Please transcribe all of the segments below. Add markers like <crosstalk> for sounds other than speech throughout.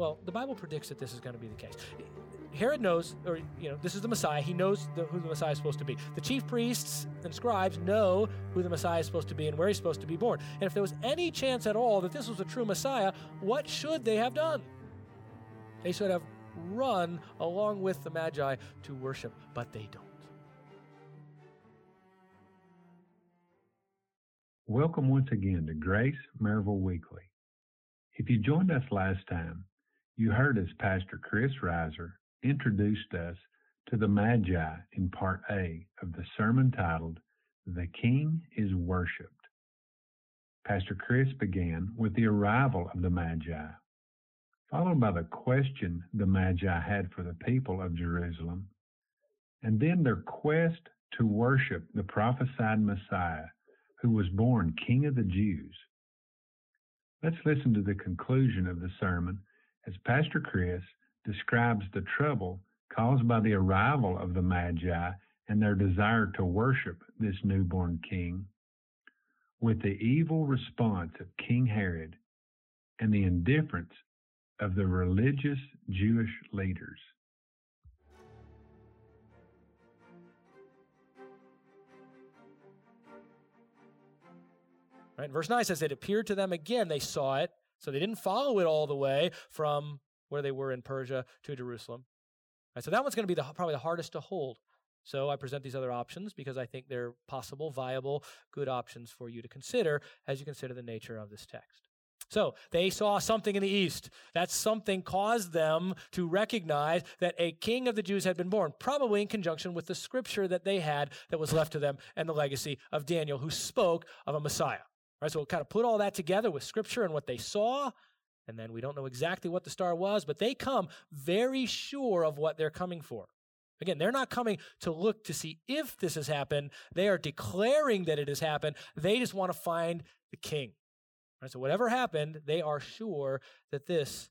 Well, the Bible predicts that this is going to be the case. Herod knows, or, you know, this is the Messiah. He knows the, who the Messiah is supposed to be. The chief priests and scribes know who the Messiah is supposed to be and where he's supposed to be born. And if there was any chance at all that this was a true Messiah, what should they have done? They should have run along with the Magi to worship, but they don't. Welcome once again to Grace Maryville Weekly. If you joined us last time, you heard as Pastor Chris Reiser introduced us to the Magi in part A of the sermon titled The King is Worshipped. Pastor Chris began with the arrival of the Magi, followed by the question the Magi had for the people of Jerusalem, and then their quest to worship the prophesied Messiah who was born King of the Jews. Let's listen to the conclusion of the sermon as Pastor Chris describes the trouble caused by the arrival of the Magi and their desire to worship this newborn king, with the evil response of King Herod and the indifference of the religious Jewish leaders. Right? Verse 9 says, It appeared to them again. They saw it. So they didn't follow it all the way from where they were in Persia to Jerusalem. Right, so that one's going to be the, probably the hardest to hold. So I present these other options because I think they're possible, viable, good options for you to consider as you consider the nature of this text. So they saw something in the east. That something caused them to recognize that a king of the Jews had been born, probably in conjunction with the scripture that they had that was left to them and the legacy of Daniel, who spoke of a Messiah. Right, so we'll kind of put all that together with scripture and what they saw, and then we don't know exactly what the star was, but they come very sure of what they're coming for. Again, they're not coming to look to see if this has happened. They are declaring that it has happened. They just want to find the king. Right, so whatever happened, they are sure that this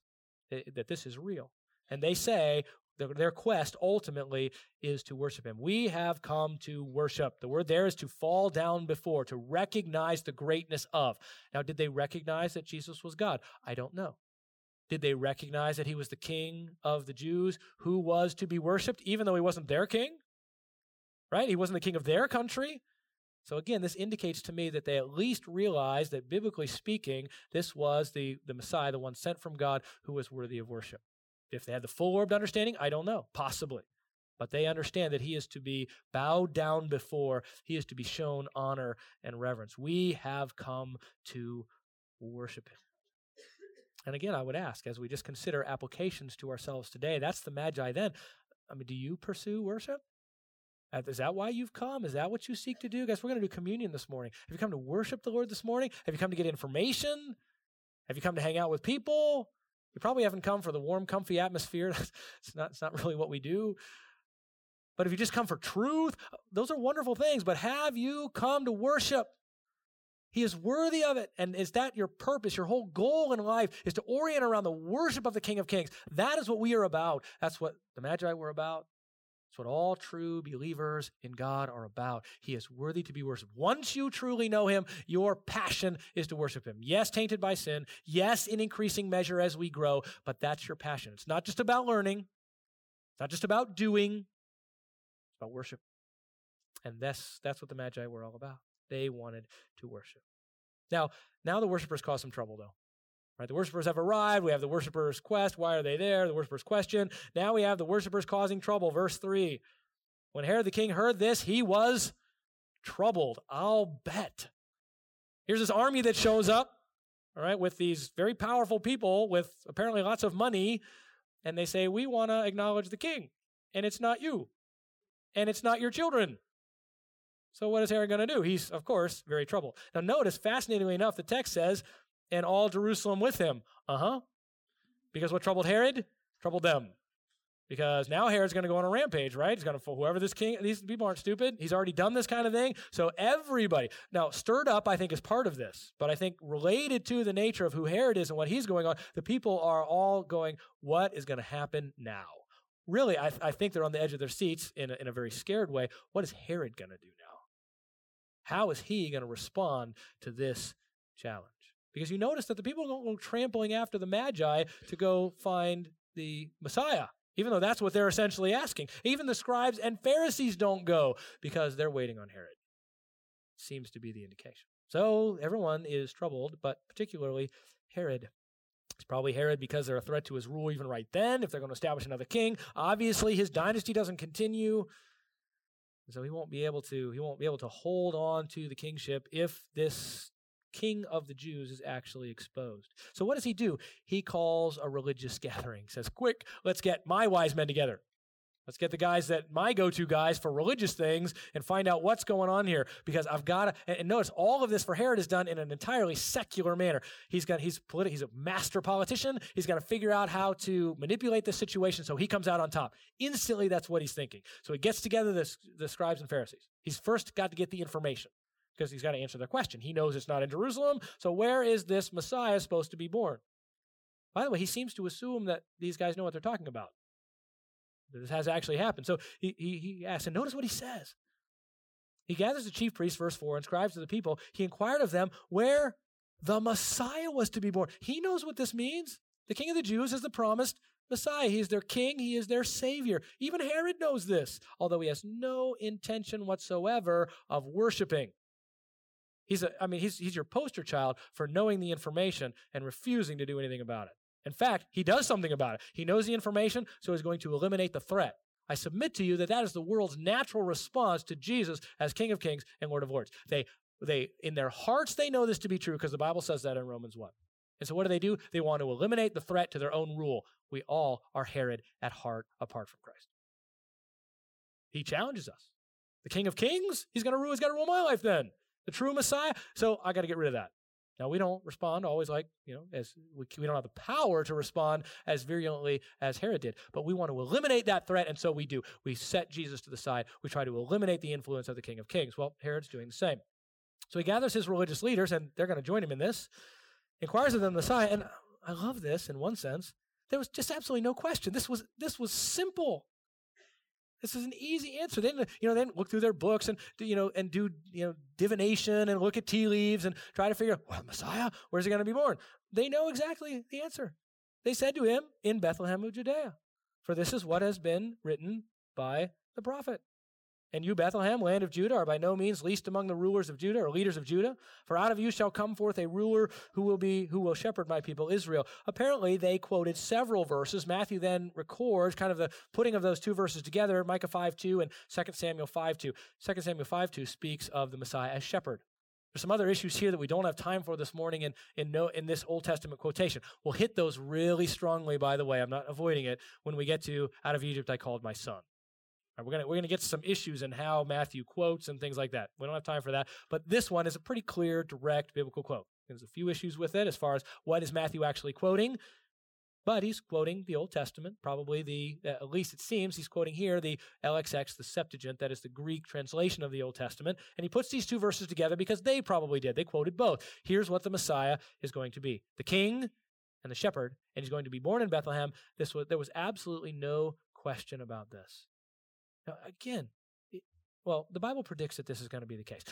that this is real. And they say, their quest ultimately is to worship him. We have come to worship. The word there is to fall down before, to recognize the greatness of. Now, did they recognize that Jesus was God? I don't know. Did they recognize that he was the king of the Jews who was to be worshiped, even though he wasn't their king? Right? He wasn't the king of their country. So again, this indicates to me that they at least realized that biblically speaking, this was the, the Messiah, the one sent from God who was worthy of worship. If they had the full orbed understanding, I don't know, possibly. But they understand that he is to be bowed down before, he is to be shown honor and reverence. We have come to worship him. And again, I would ask, as we just consider applications to ourselves today, that's the Magi then. I mean, do you pursue worship? Is that why you've come? Is that what you seek to do? Guys, we're going to do communion this morning. Have you come to worship the Lord this morning? Have you come to get information? Have you come to hang out with people? You probably haven't come for the warm, comfy atmosphere. <laughs> it's not, it's not really what we do. But if you just come for truth, those are wonderful things. But have you come to worship? He is worthy of it. And is that your purpose? Your whole goal in life is to orient around the worship of the King of Kings. That is what we are about. That's what the Magi were about. What all true believers in God are about. He is worthy to be worshiped. Once you truly know Him, your passion is to worship Him. Yes, tainted by sin. Yes, in increasing measure as we grow, but that's your passion. It's not just about learning, it's not just about doing, it's about worship. And that's, that's what the Magi were all about. They wanted to worship. Now, now the worshipers cause some trouble, though. Right? The worshipers have arrived. We have the worshipers' quest. Why are they there? The worshipers' question. Now we have the worshipers causing trouble. Verse 3. When Herod the king heard this, he was troubled. I'll bet. Here's this army that shows up, all right, with these very powerful people with apparently lots of money, and they say, We want to acknowledge the king, and it's not you, and it's not your children. So what is Herod going to do? He's, of course, very troubled. Now, notice, fascinatingly enough, the text says and all Jerusalem with him. Uh huh. Because what troubled Herod? Troubled them. Because now Herod's going to go on a rampage, right? He's going to, whoever this king, these people aren't stupid. He's already done this kind of thing. So everybody, now stirred up, I think, is part of this. But I think related to the nature of who Herod is and what he's going on, the people are all going, what is going to happen now? Really, I, I think they're on the edge of their seats in a, in a very scared way. What is Herod going to do now? How is he going to respond to this challenge? Because you notice that the people don't go trampling after the Magi to go find the Messiah, even though that's what they're essentially asking. Even the scribes and Pharisees don't go because they're waiting on Herod. Seems to be the indication. So everyone is troubled, but particularly Herod. It's probably Herod because they're a threat to his rule even right then, if they're going to establish another king. Obviously, his dynasty doesn't continue. So he won't be able to he won't be able to hold on to the kingship if this king of the Jews is actually exposed. So what does he do? He calls a religious gathering. Says, "Quick, let's get my wise men together. Let's get the guys that my go-to guys for religious things and find out what's going on here because I've got to. And, and notice all of this for Herod is done in an entirely secular manner. He's got he's politi- he's a master politician. He's got to figure out how to manipulate the situation so he comes out on top. Instantly, that's what he's thinking. So he gets together the, the scribes and Pharisees. He's first got to get the information because he's got to answer their question. He knows it's not in Jerusalem. So where is this Messiah supposed to be born? By the way, he seems to assume that these guys know what they're talking about. This has actually happened. So he, he, he asks, and notice what he says. He gathers the chief priests, verse 4, and scribes to the people. He inquired of them where the Messiah was to be born. He knows what this means. The king of the Jews is the promised Messiah. He is their king, he is their savior. Even Herod knows this, although he has no intention whatsoever of worshiping. He's a, I mean, he's, he's your poster child for knowing the information and refusing to do anything about it. In fact, he does something about it. He knows the information, so he's going to eliminate the threat. I submit to you that that is the world's natural response to Jesus as King of Kings and Lord of Lords. They, they, in their hearts, they know this to be true because the Bible says that in Romans 1. And so what do they do? They want to eliminate the threat to their own rule. We all are Herod at heart apart from Christ. He challenges us. The King of Kings, he's going to rule, he's got to rule my life then. The true Messiah. So I got to get rid of that. Now, we don't respond always like, you know, as we, we don't have the power to respond as virulently as Herod did, but we want to eliminate that threat, and so we do. We set Jesus to the side. We try to eliminate the influence of the King of Kings. Well, Herod's doing the same. So he gathers his religious leaders, and they're going to join him in this, inquires of them the sign, and I love this in one sense. There was just absolutely no question. This was this was simple. This is an easy answer. They didn't, you know, they didn't look through their books and you know and do you know divination and look at tea leaves and try to figure out well, Messiah, where's he going to be born? They know exactly the answer. They said to him, "In Bethlehem of Judea," for this is what has been written by the prophet. And you, Bethlehem, land of Judah, are by no means least among the rulers of Judah or leaders of Judah. For out of you shall come forth a ruler who will be who will shepherd my people Israel. Apparently, they quoted several verses. Matthew then records kind of the putting of those two verses together, Micah 5 2 and 2 Samuel 5 2. 2 Samuel 5 2 speaks of the Messiah as shepherd. There's some other issues here that we don't have time for this morning in, in, no, in this Old Testament quotation. We'll hit those really strongly, by the way. I'm not avoiding it when we get to out of Egypt I called my son. We're gonna we're gonna get some issues in how Matthew quotes and things like that. We don't have time for that, but this one is a pretty clear, direct biblical quote. There's a few issues with it as far as what is Matthew actually quoting, but he's quoting the Old Testament, probably the uh, at least it seems he's quoting here the LXX, the Septuagint, that is the Greek translation of the Old Testament, and he puts these two verses together because they probably did. They quoted both. Here's what the Messiah is going to be: the King and the Shepherd, and he's going to be born in Bethlehem. This was there was absolutely no question about this. Now, again, well, the Bible predicts that this is going to be the case.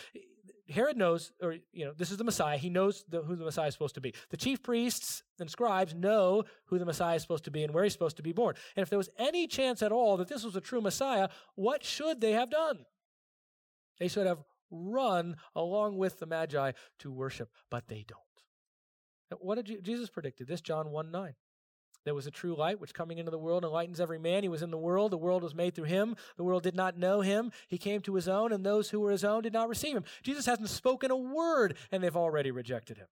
Herod knows, or you know, this is the Messiah. He knows the, who the Messiah is supposed to be. The chief priests and scribes know who the Messiah is supposed to be and where he's supposed to be born. And if there was any chance at all that this was a true Messiah, what should they have done? They should have run along with the Magi to worship, but they don't. What did Jesus predicted? This John 1 9. There was a true light which coming into the world enlightens every man. He was in the world. The world was made through him. The world did not know him. He came to his own, and those who were his own did not receive him. Jesus hasn't spoken a word, and they've already rejected him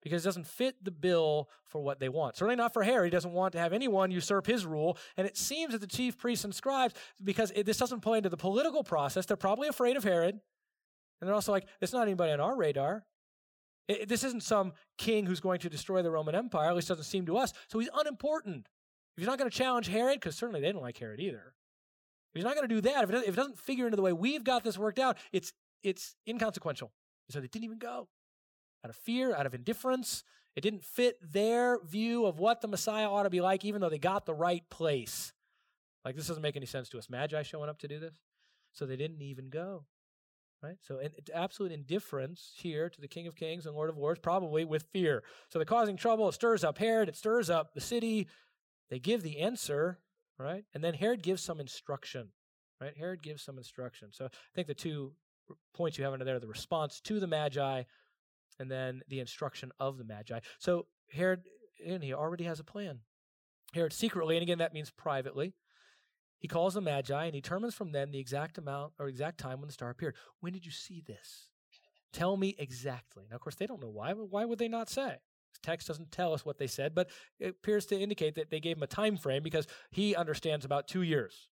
because it doesn't fit the bill for what they want. Certainly not for Herod. He doesn't want to have anyone usurp his rule. And it seems that the chief priests and scribes, because it, this doesn't play into the political process, they're probably afraid of Herod. And they're also like, it's not anybody on our radar. It, this isn't some king who's going to destroy the Roman Empire, at least doesn't seem to us. So he's unimportant. If he's not going to challenge Herod, because certainly they didn't like Herod either. If he's not going to do that, if it, if it doesn't figure into the way we've got this worked out, it's it's inconsequential. So they didn't even go. Out of fear, out of indifference, it didn't fit their view of what the Messiah ought to be like, even though they got the right place. Like this doesn't make any sense to us. Magi showing up to do this. So they didn't even go. Right? So, an absolute indifference here to the King of Kings and Lord of Lords, probably with fear. So, they're causing trouble. It stirs up Herod. It stirs up the city. They give the answer, right? And then Herod gives some instruction, right? Herod gives some instruction. So, I think the two points you have under there are the response to the Magi and then the instruction of the Magi. So, Herod, and he already has a plan. Herod secretly, and again, that means privately, he calls the Magi and determines from them the exact amount or exact time when the star appeared. When did you see this? Tell me exactly. Now, of course, they don't know why. Why would they not say? This text doesn't tell us what they said, but it appears to indicate that they gave him a time frame because he understands about two years,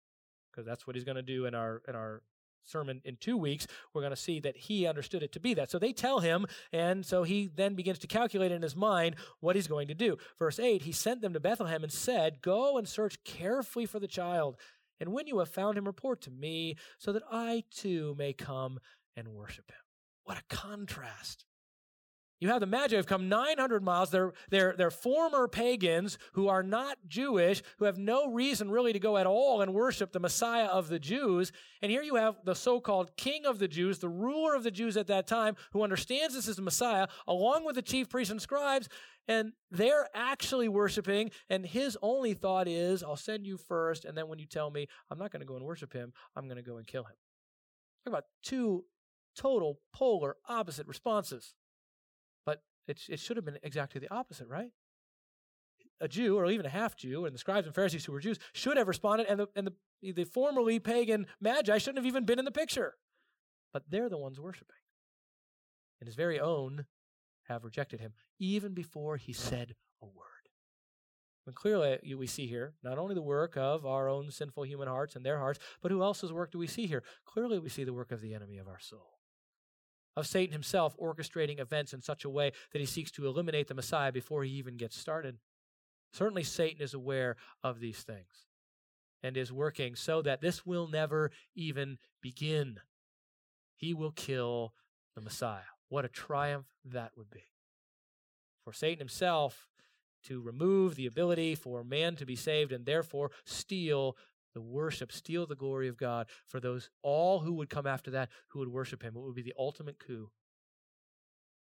because that's what he's going to do in our in our sermon in two weeks, we're going to see that he understood it to be that. So they tell him, and so he then begins to calculate in his mind what he's going to do. Verse 8 He sent them to Bethlehem and said, Go and search carefully for the child. And when you have found him, report to me, so that I too may come and worship him. What a contrast. You have the Magi who've come 900 miles. They're, they're, they're former pagans who are not Jewish, who have no reason really to go at all and worship the Messiah of the Jews. And here you have the so called king of the Jews, the ruler of the Jews at that time, who understands this is the Messiah, along with the chief priests and scribes. And they're actually worshiping. And his only thought is, I'll send you first. And then when you tell me I'm not going to go and worship him, I'm going to go and kill him. Talk about two total polar opposite responses. It, it should have been exactly the opposite, right? A Jew, or even a half Jew, and the scribes and Pharisees who were Jews should have responded, and the, and the, the formerly pagan Magi shouldn't have even been in the picture. But they're the ones worshiping. And his very own have rejected him, even before he said a word. And clearly, we see here not only the work of our own sinful human hearts and their hearts, but who else's work do we see here? Clearly, we see the work of the enemy of our soul of Satan himself orchestrating events in such a way that he seeks to eliminate the Messiah before he even gets started. Certainly, Satan is aware of these things and is working so that this will never even begin. He will kill the Messiah. What a triumph that would be. For Satan himself to remove the ability for man to be saved and therefore steal the worship, steal the glory of God for those all who would come after that who would worship him. It would be the ultimate coup.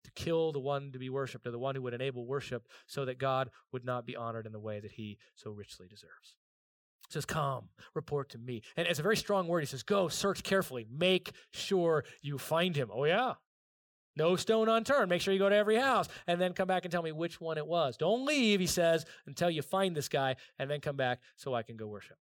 To kill the one to be worshiped, or the one who would enable worship, so that God would not be honored in the way that he so richly deserves. Says, Come, report to me. And it's a very strong word. He says, Go, search carefully, make sure you find him. Oh, yeah. No stone unturned. Make sure you go to every house and then come back and tell me which one it was. Don't leave, he says, until you find this guy and then come back so I can go worship.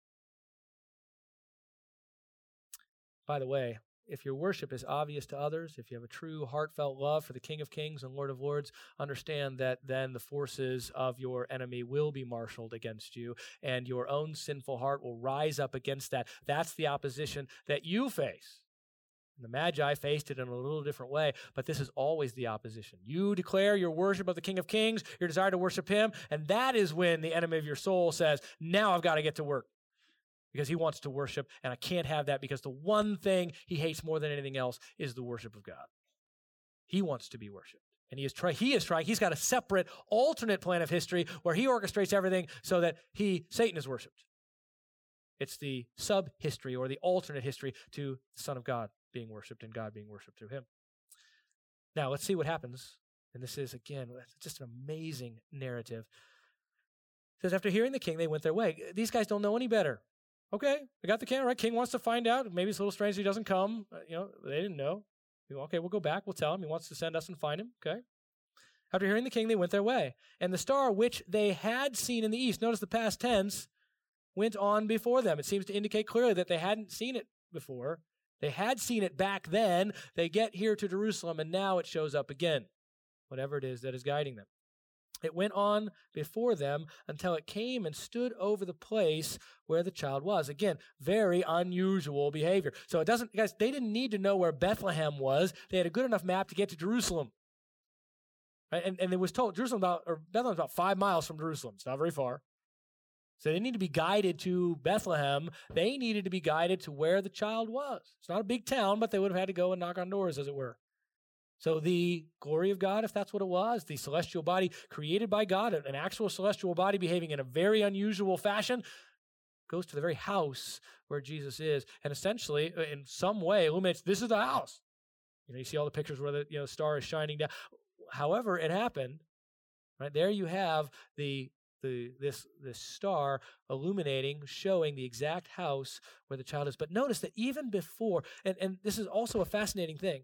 By the way, if your worship is obvious to others, if you have a true heartfelt love for the King of Kings and Lord of Lords, understand that then the forces of your enemy will be marshaled against you, and your own sinful heart will rise up against that. That's the opposition that you face. The Magi faced it in a little different way, but this is always the opposition. You declare your worship of the King of Kings, your desire to worship him, and that is when the enemy of your soul says, Now I've got to get to work because he wants to worship, and I can't have that because the one thing he hates more than anything else is the worship of God. He wants to be worshiped. And he is trying, he is trying, he's got a separate alternate plan of history where he orchestrates everything so that he, Satan, is worshiped. It's the sub history or the alternate history to the Son of God being worshiped and God being worshiped through him. Now, let's see what happens. And this is, again, just an amazing narrative. It says, After hearing the king, they went their way. These guys don't know any better. Okay, I got the camera. Right? King wants to find out. Maybe it's a little strange he doesn't come. You know, they didn't know. okay, we'll go back. We'll tell him. He wants to send us and find him. Okay. After hearing the king, they went their way. And the star which they had seen in the east, notice the past tense, went on before them. It seems to indicate clearly that they hadn't seen it before. They had seen it back then. They get here to Jerusalem, and now it shows up again, whatever it is that is guiding them. It went on before them until it came and stood over the place where the child was. Again, very unusual behavior. So it doesn't, guys, they didn't need to know where Bethlehem was. They had a good enough map to get to Jerusalem. Right? And, and it was told Jerusalem about, or Bethlehem's about five miles from Jerusalem. It's not very far. So they need to be guided to Bethlehem. They needed to be guided to where the child was. It's not a big town, but they would have had to go and knock on doors, as it were. So, the glory of God, if that's what it was, the celestial body created by God, an actual celestial body behaving in a very unusual fashion, goes to the very house where Jesus is, and essentially, uh, in some way, illuminates this is the house. You know, you see all the pictures where the you know star is shining down. However, it happened. Right there, you have the the this this star illuminating, showing the exact house where the child is. But notice that even before, and, and this is also a fascinating thing,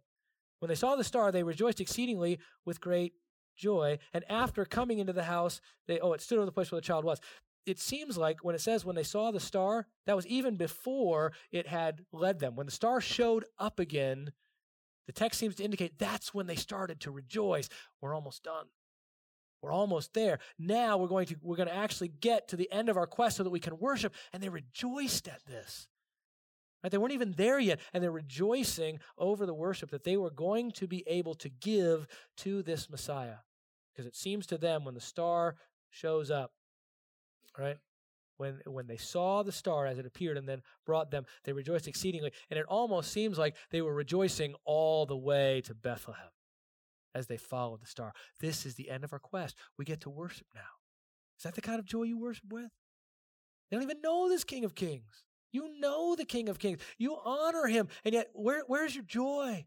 when they saw the star, they rejoiced exceedingly with great joy. And after coming into the house, they oh, it stood over the place where the child was. It seems like when it says when they saw the star, that was even before it had led them. When the star showed up again, the text seems to indicate that's when they started to rejoice. We're almost done. We're almost there. Now we're going to we're going to actually get to the end of our quest so that we can worship. And they rejoiced at this. Right? They weren't even there yet, and they're rejoicing over the worship that they were going to be able to give to this Messiah. Because it seems to them when the star shows up, right? When, when they saw the star as it appeared and then brought them, they rejoiced exceedingly. And it almost seems like they were rejoicing all the way to Bethlehem as they followed the star. This is the end of our quest. We get to worship now. Is that the kind of joy you worship with? They don't even know this King of Kings. You know the King of Kings. You honor him. And yet, where, where's your joy?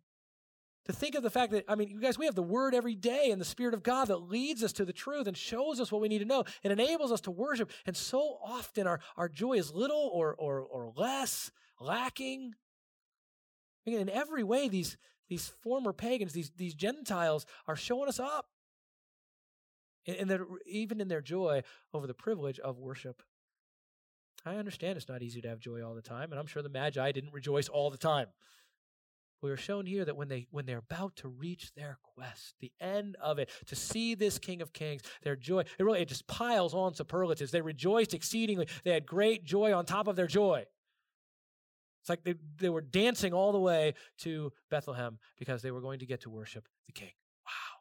To think of the fact that, I mean, you guys, we have the Word every day and the Spirit of God that leads us to the truth and shows us what we need to know and enables us to worship. And so often our, our joy is little or, or, or less, lacking. Mean, in every way, these, these former pagans, these, these Gentiles are showing us up. And even in their joy over the privilege of worship. I understand it's not easy to have joy all the time, and I'm sure the Magi didn't rejoice all the time. We are shown here that when they when they're about to reach their quest, the end of it, to see this King of Kings, their joy, it really it just piles on superlatives. They rejoiced exceedingly. They had great joy on top of their joy. It's like they, they were dancing all the way to Bethlehem because they were going to get to worship the King. Wow.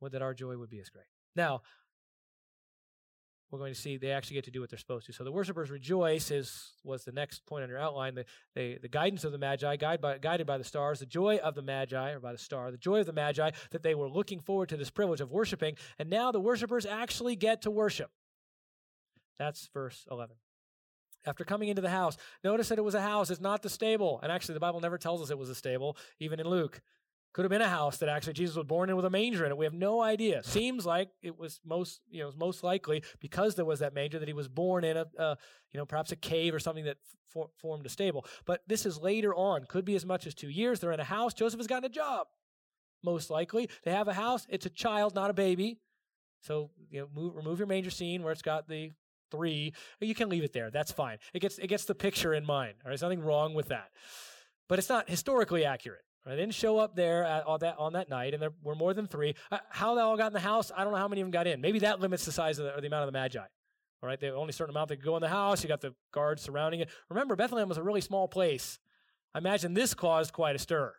Would that our joy would be as great. Now, we're going to see they actually get to do what they're supposed to. So the worshipers rejoice is was the next point on your outline. The, the, the guidance of the Magi, guided by, guided by the stars, the joy of the Magi, or by the star, the joy of the Magi that they were looking forward to this privilege of worshiping. And now the worshipers actually get to worship. That's verse 11. After coming into the house, notice that it was a house, it's not the stable. And actually, the Bible never tells us it was a stable, even in Luke. Could have been a house that actually Jesus was born in with a manger in it. We have no idea. Seems like it was most, you know, most likely because there was that manger that he was born in a, you know, perhaps a cave or something that for, formed a stable. But this is later on. Could be as much as two years. They're in a house. Joseph has gotten a job. Most likely, they have a house. It's a child, not a baby. So you know, move, remove your manger scene where it's got the three. You can leave it there. That's fine. It gets it gets the picture in mind. All right, there's nothing wrong with that. But it's not historically accurate. They didn't show up there at, on that on that night, and there were more than three. Uh, how they all got in the house, I don't know how many of them got in. Maybe that limits the size of the, or the amount of the magi. All right, the only certain amount that could go in the house. You got the guards surrounding it. Remember, Bethlehem was a really small place. I imagine this caused quite a stir.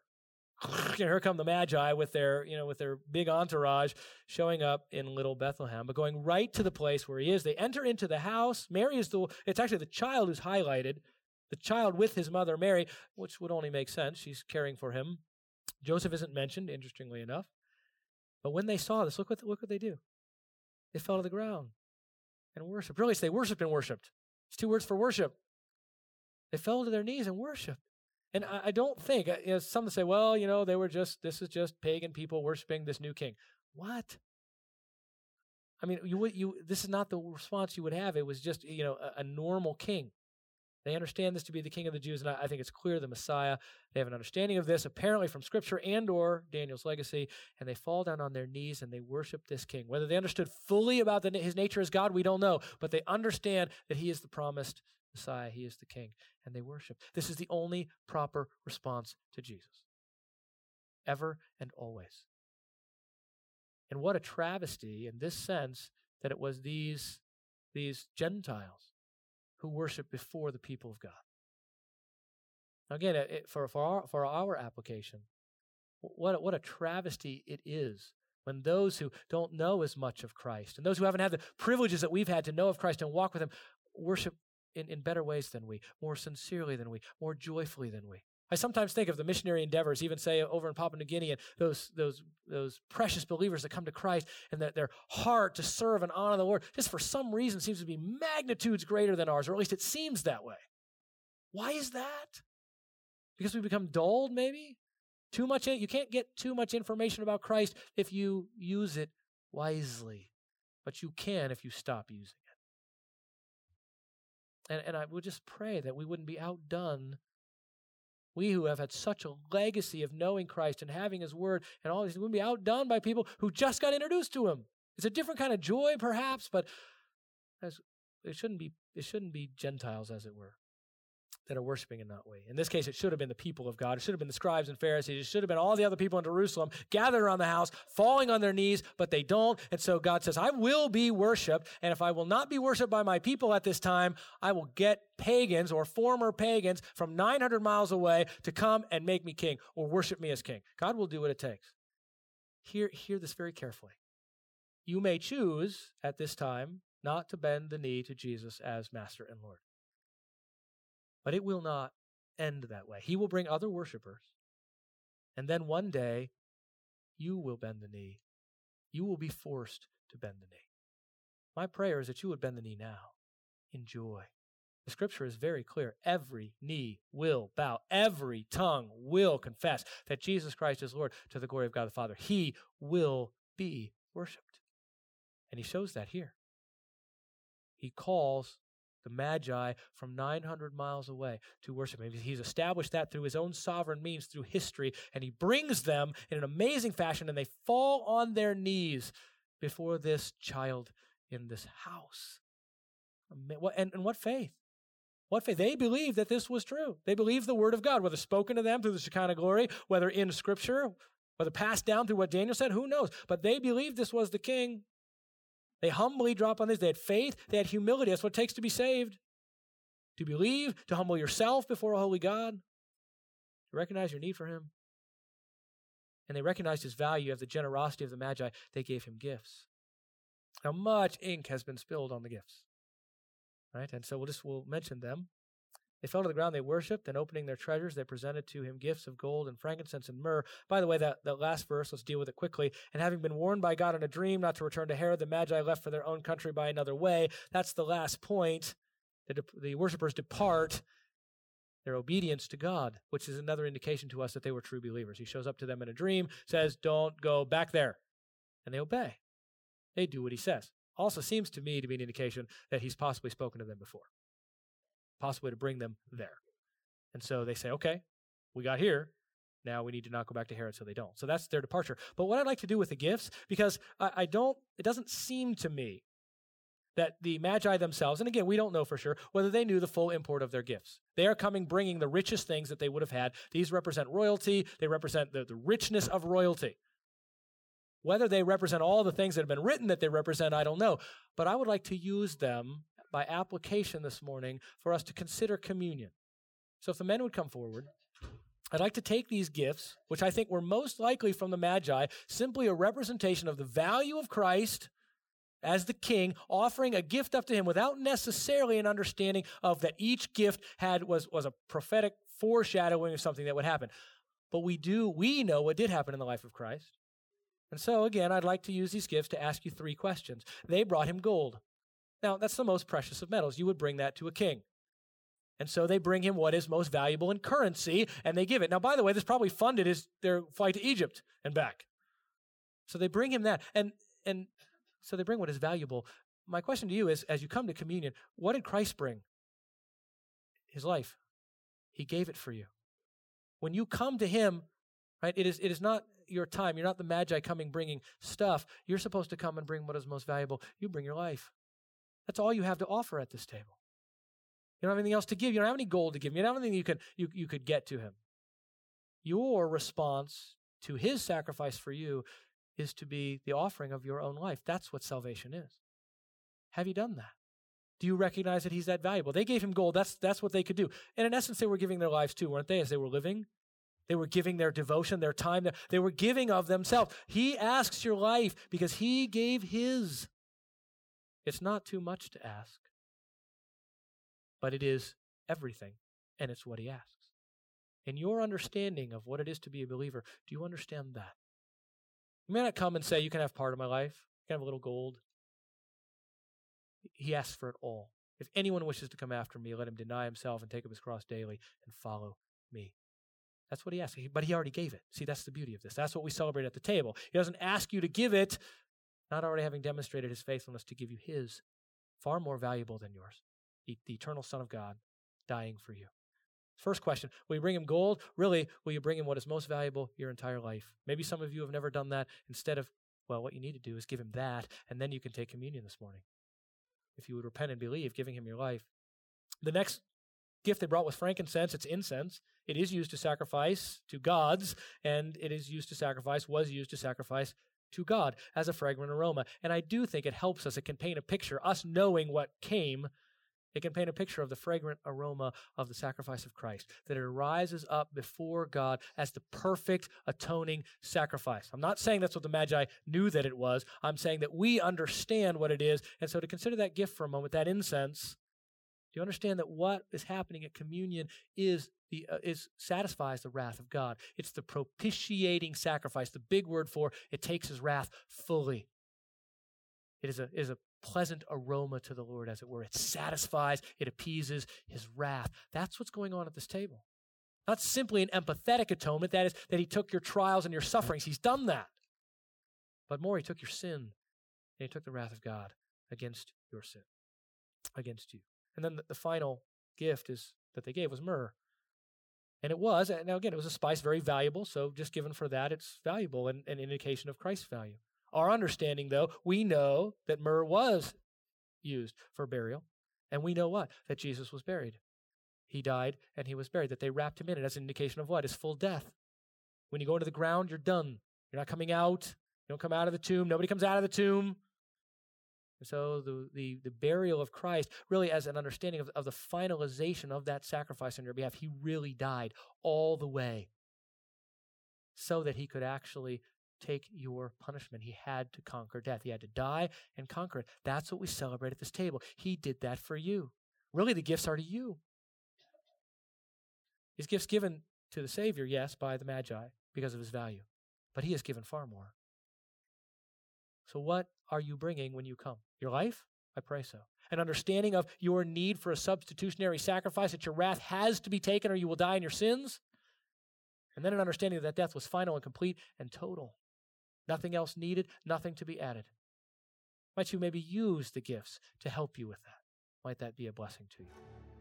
<laughs> and here come the magi with their you know with their big entourage showing up in little bethlehem but going right to the place where he is they enter into the house mary is the it's actually the child who's highlighted the child with his mother mary which would only make sense she's caring for him joseph isn't mentioned interestingly enough but when they saw this look what look what they do they fell to the ground and worshiped really they worshiped and worshiped it's two words for worship they fell to their knees and worshiped and I, I don't think, uh, you know, some say, well, you know, they were just, this is just pagan people worshiping this new king. What? I mean, you would, you, this is not the response you would have. It was just, you know, a, a normal king. They understand this to be the king of the Jews, and I, I think it's clear the Messiah. They have an understanding of this, apparently from Scripture and or Daniel's legacy, and they fall down on their knees and they worship this king. Whether they understood fully about the, his nature as God, we don't know, but they understand that he is the promised Messiah, he is the king, and they worship. This is the only proper response to Jesus, ever and always. And what a travesty in this sense that it was these, these Gentiles who worship before the people of God. Now again, it, for, for, our, for our application, what, what a travesty it is when those who don't know as much of Christ and those who haven't had the privileges that we've had to know of Christ and walk with Him worship in, in better ways than we, more sincerely than we, more joyfully than we. I sometimes think of the missionary endeavors, even say over in Papua New Guinea, and those those those precious believers that come to Christ, and that their heart to serve and honor the Lord, just for some reason seems to be magnitudes greater than ours, or at least it seems that way. Why is that? Because we become dulled, maybe? Too much you can't get too much information about Christ if you use it wisely, but you can if you stop using it. And and I would just pray that we wouldn't be outdone. We who have had such a legacy of knowing Christ and having His Word and all these, wouldn't be outdone by people who just got introduced to Him. It's a different kind of joy, perhaps, but as, it shouldn't be. It shouldn't be Gentiles, as it were that are worshiping in that way. In this case, it should have been the people of God. It should have been the scribes and Pharisees. It should have been all the other people in Jerusalem gathered around the house, falling on their knees, but they don't. And so God says, I will be worshiped. And if I will not be worshiped by my people at this time, I will get pagans or former pagans from 900 miles away to come and make me king or worship me as king. God will do what it takes. Hear, hear this very carefully. You may choose at this time not to bend the knee to Jesus as master and Lord. But it will not end that way. He will bring other worshipers. And then one day, you will bend the knee. You will be forced to bend the knee. My prayer is that you would bend the knee now in joy. The scripture is very clear. Every knee will bow, every tongue will confess that Jesus Christ is Lord to the glory of God the Father. He will be worshiped. And he shows that here. He calls the Magi from 900 miles away to worship him. He's established that through his own sovereign means, through history, and he brings them in an amazing fashion, and they fall on their knees before this child in this house. And, and what faith? What faith? They believed that this was true. They believed the word of God, whether spoken to them through the Shekinah glory, whether in scripture, whether passed down through what Daniel said, who knows? But they believed this was the king they humbly drop on this. They had faith, they had humility. That's what it takes to be saved. To believe, to humble yourself before a holy God, to recognize your need for Him. And they recognized His value of the generosity of the Magi. They gave Him gifts. Now, much ink has been spilled on the gifts. Right? And so we'll just we'll mention them. They fell to the ground, they worshipped, and opening their treasures, they presented to him gifts of gold and frankincense and myrrh. By the way, that, that last verse, let's deal with it quickly. And having been warned by God in a dream not to return to Herod, the Magi left for their own country by another way. That's the last point. The, the worshippers depart their obedience to God, which is another indication to us that they were true believers. He shows up to them in a dream, says, Don't go back there. And they obey. They do what he says. Also seems to me to be an indication that he's possibly spoken to them before possibly to bring them there. And so they say, okay, we got here. Now we need to not go back to Herod so they don't. So that's their departure. But what I'd like to do with the gifts, because I, I don't, it doesn't seem to me that the Magi themselves, and again, we don't know for sure whether they knew the full import of their gifts. They are coming bringing the richest things that they would have had. These represent royalty, they represent the, the richness of royalty. Whether they represent all the things that have been written that they represent, I don't know. But I would like to use them by application this morning for us to consider communion. So if the men would come forward, I'd like to take these gifts, which I think were most likely from the Magi, simply a representation of the value of Christ as the king, offering a gift up to him without necessarily an understanding of that each gift had was, was a prophetic foreshadowing of something that would happen. But we do, we know what did happen in the life of Christ. And so again, I'd like to use these gifts to ask you three questions. They brought him gold. Now, that's the most precious of metals. You would bring that to a king. And so they bring him what is most valuable in currency and they give it. Now, by the way, this probably funded his their flight to Egypt and back. So they bring him that. And and so they bring what is valuable. My question to you is as you come to communion, what did Christ bring? His life. He gave it for you. When you come to him, right, it is it is not your time. You're not the magi coming bringing stuff. You're supposed to come and bring what is most valuable. You bring your life. That's all you have to offer at this table. You don't have anything else to give. You don't have any gold to give. You don't have anything you, can, you, you could get to him. Your response to his sacrifice for you is to be the offering of your own life. That's what salvation is. Have you done that? Do you recognize that he's that valuable? They gave him gold. That's, that's what they could do. And in essence, they were giving their lives too, weren't they, as they were living? They were giving their devotion, their time. They were giving of themselves. He asks your life because he gave his. It's not too much to ask, but it is everything, and it's what he asks. In your understanding of what it is to be a believer, do you understand that? You may not come and say, You can have part of my life, you can have a little gold. He asks for it all. If anyone wishes to come after me, let him deny himself and take up his cross daily and follow me. That's what he asked. But he already gave it. See, that's the beauty of this. That's what we celebrate at the table. He doesn't ask you to give it, not already having demonstrated his faithfulness to give you his, far more valuable than yours, the, the eternal Son of God dying for you. First question Will you bring him gold? Really, will you bring him what is most valuable your entire life? Maybe some of you have never done that. Instead of, well, what you need to do is give him that, and then you can take communion this morning. If you would repent and believe, giving him your life. The next gift they brought was frankincense. It's incense. It is used to sacrifice to gods, and it is used to sacrifice, was used to sacrifice to God as a fragrant aroma. And I do think it helps us. It can paint a picture, us knowing what came it can paint a picture of the fragrant aroma of the sacrifice of Christ, that it rises up before God as the perfect atoning sacrifice. I'm not saying that's what the Magi knew that it was. I'm saying that we understand what it is. And so to consider that gift for a moment, that incense, do you understand that what is happening at communion is the uh, is satisfies the wrath of God? It's the propitiating sacrifice. The big word for it takes his wrath fully. It is a, is a pleasant aroma to the Lord, as it were. It satisfies, it appeases his wrath. That's what's going on at this table. Not simply an empathetic atonement, that is, that he took your trials and your sufferings. He's done that. But more, he took your sin and he took the wrath of God against your sin, against you. And then the, the final gift is that they gave was myrrh. And it was, now again, it was a spice very valuable, so just given for that, it's valuable and an indication of Christ's value. Our understanding, though, we know that myrrh was used for burial. And we know what? That Jesus was buried. He died and he was buried, that they wrapped him in it as an indication of what? His full death. When you go into the ground, you're done. You're not coming out. You don't come out of the tomb. Nobody comes out of the tomb. So the, the, the burial of Christ, really as an understanding of, of the finalization of that sacrifice on your behalf, he really died all the way so that he could actually take your punishment. He had to conquer death. He had to die and conquer it. That's what we celebrate at this table. He did that for you. Really, the gifts are to you. His gifts given to the Savior, yes, by the Magi because of his value, but he has given far more. So, what are you bringing when you come? Your life? I pray so. An understanding of your need for a substitutionary sacrifice, that your wrath has to be taken or you will die in your sins. And then an understanding that death was final and complete and total. Nothing else needed, nothing to be added. Might you maybe use the gifts to help you with that? Might that be a blessing to you?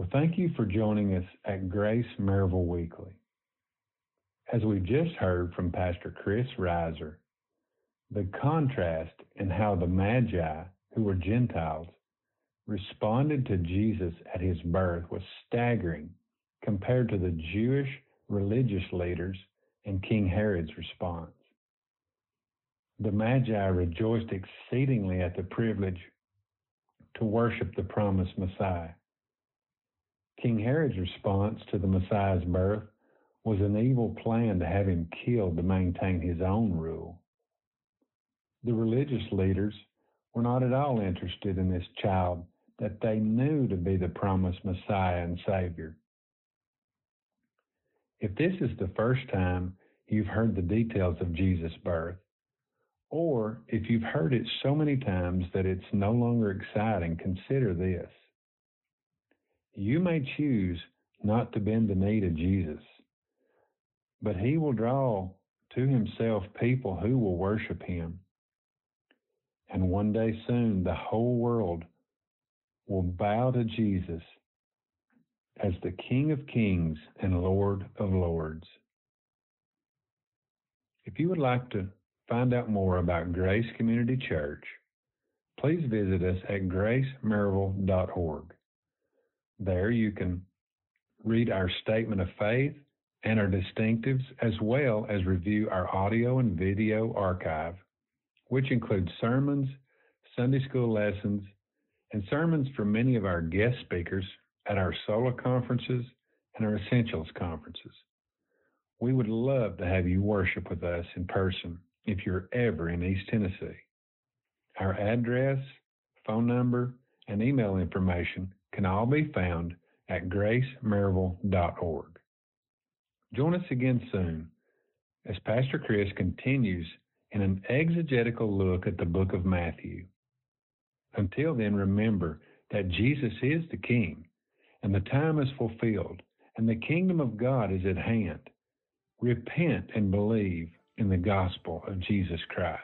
Well, thank you for joining us at Grace Maryville Weekly. As we've just heard from Pastor Chris Reiser, the contrast in how the Magi, who were Gentiles, responded to Jesus at his birth was staggering compared to the Jewish religious leaders and King Herod's response. The Magi rejoiced exceedingly at the privilege to worship the promised Messiah. King Herod's response to the Messiah's birth was an evil plan to have him killed to maintain his own rule. The religious leaders were not at all interested in this child that they knew to be the promised Messiah and Savior. If this is the first time you've heard the details of Jesus' birth, or if you've heard it so many times that it's no longer exciting, consider this. You may choose not to bend the knee to Jesus, but he will draw to himself people who will worship him. And one day soon, the whole world will bow to Jesus as the King of Kings and Lord of Lords. If you would like to find out more about Grace Community Church, please visit us at gracemaryville.org. There you can read our statement of faith and our distinctives, as well as review our audio and video archive, which includes sermons, Sunday school lessons, and sermons from many of our guest speakers at our solo conferences and our essentials conferences. We would love to have you worship with us in person if you're ever in East Tennessee. Our address, phone number, and email information can all be found at gracemaryville.org. Join us again soon as Pastor Chris continues in an exegetical look at the book of Matthew. Until then, remember that Jesus is the King, and the time is fulfilled, and the kingdom of God is at hand. Repent and believe in the gospel of Jesus Christ.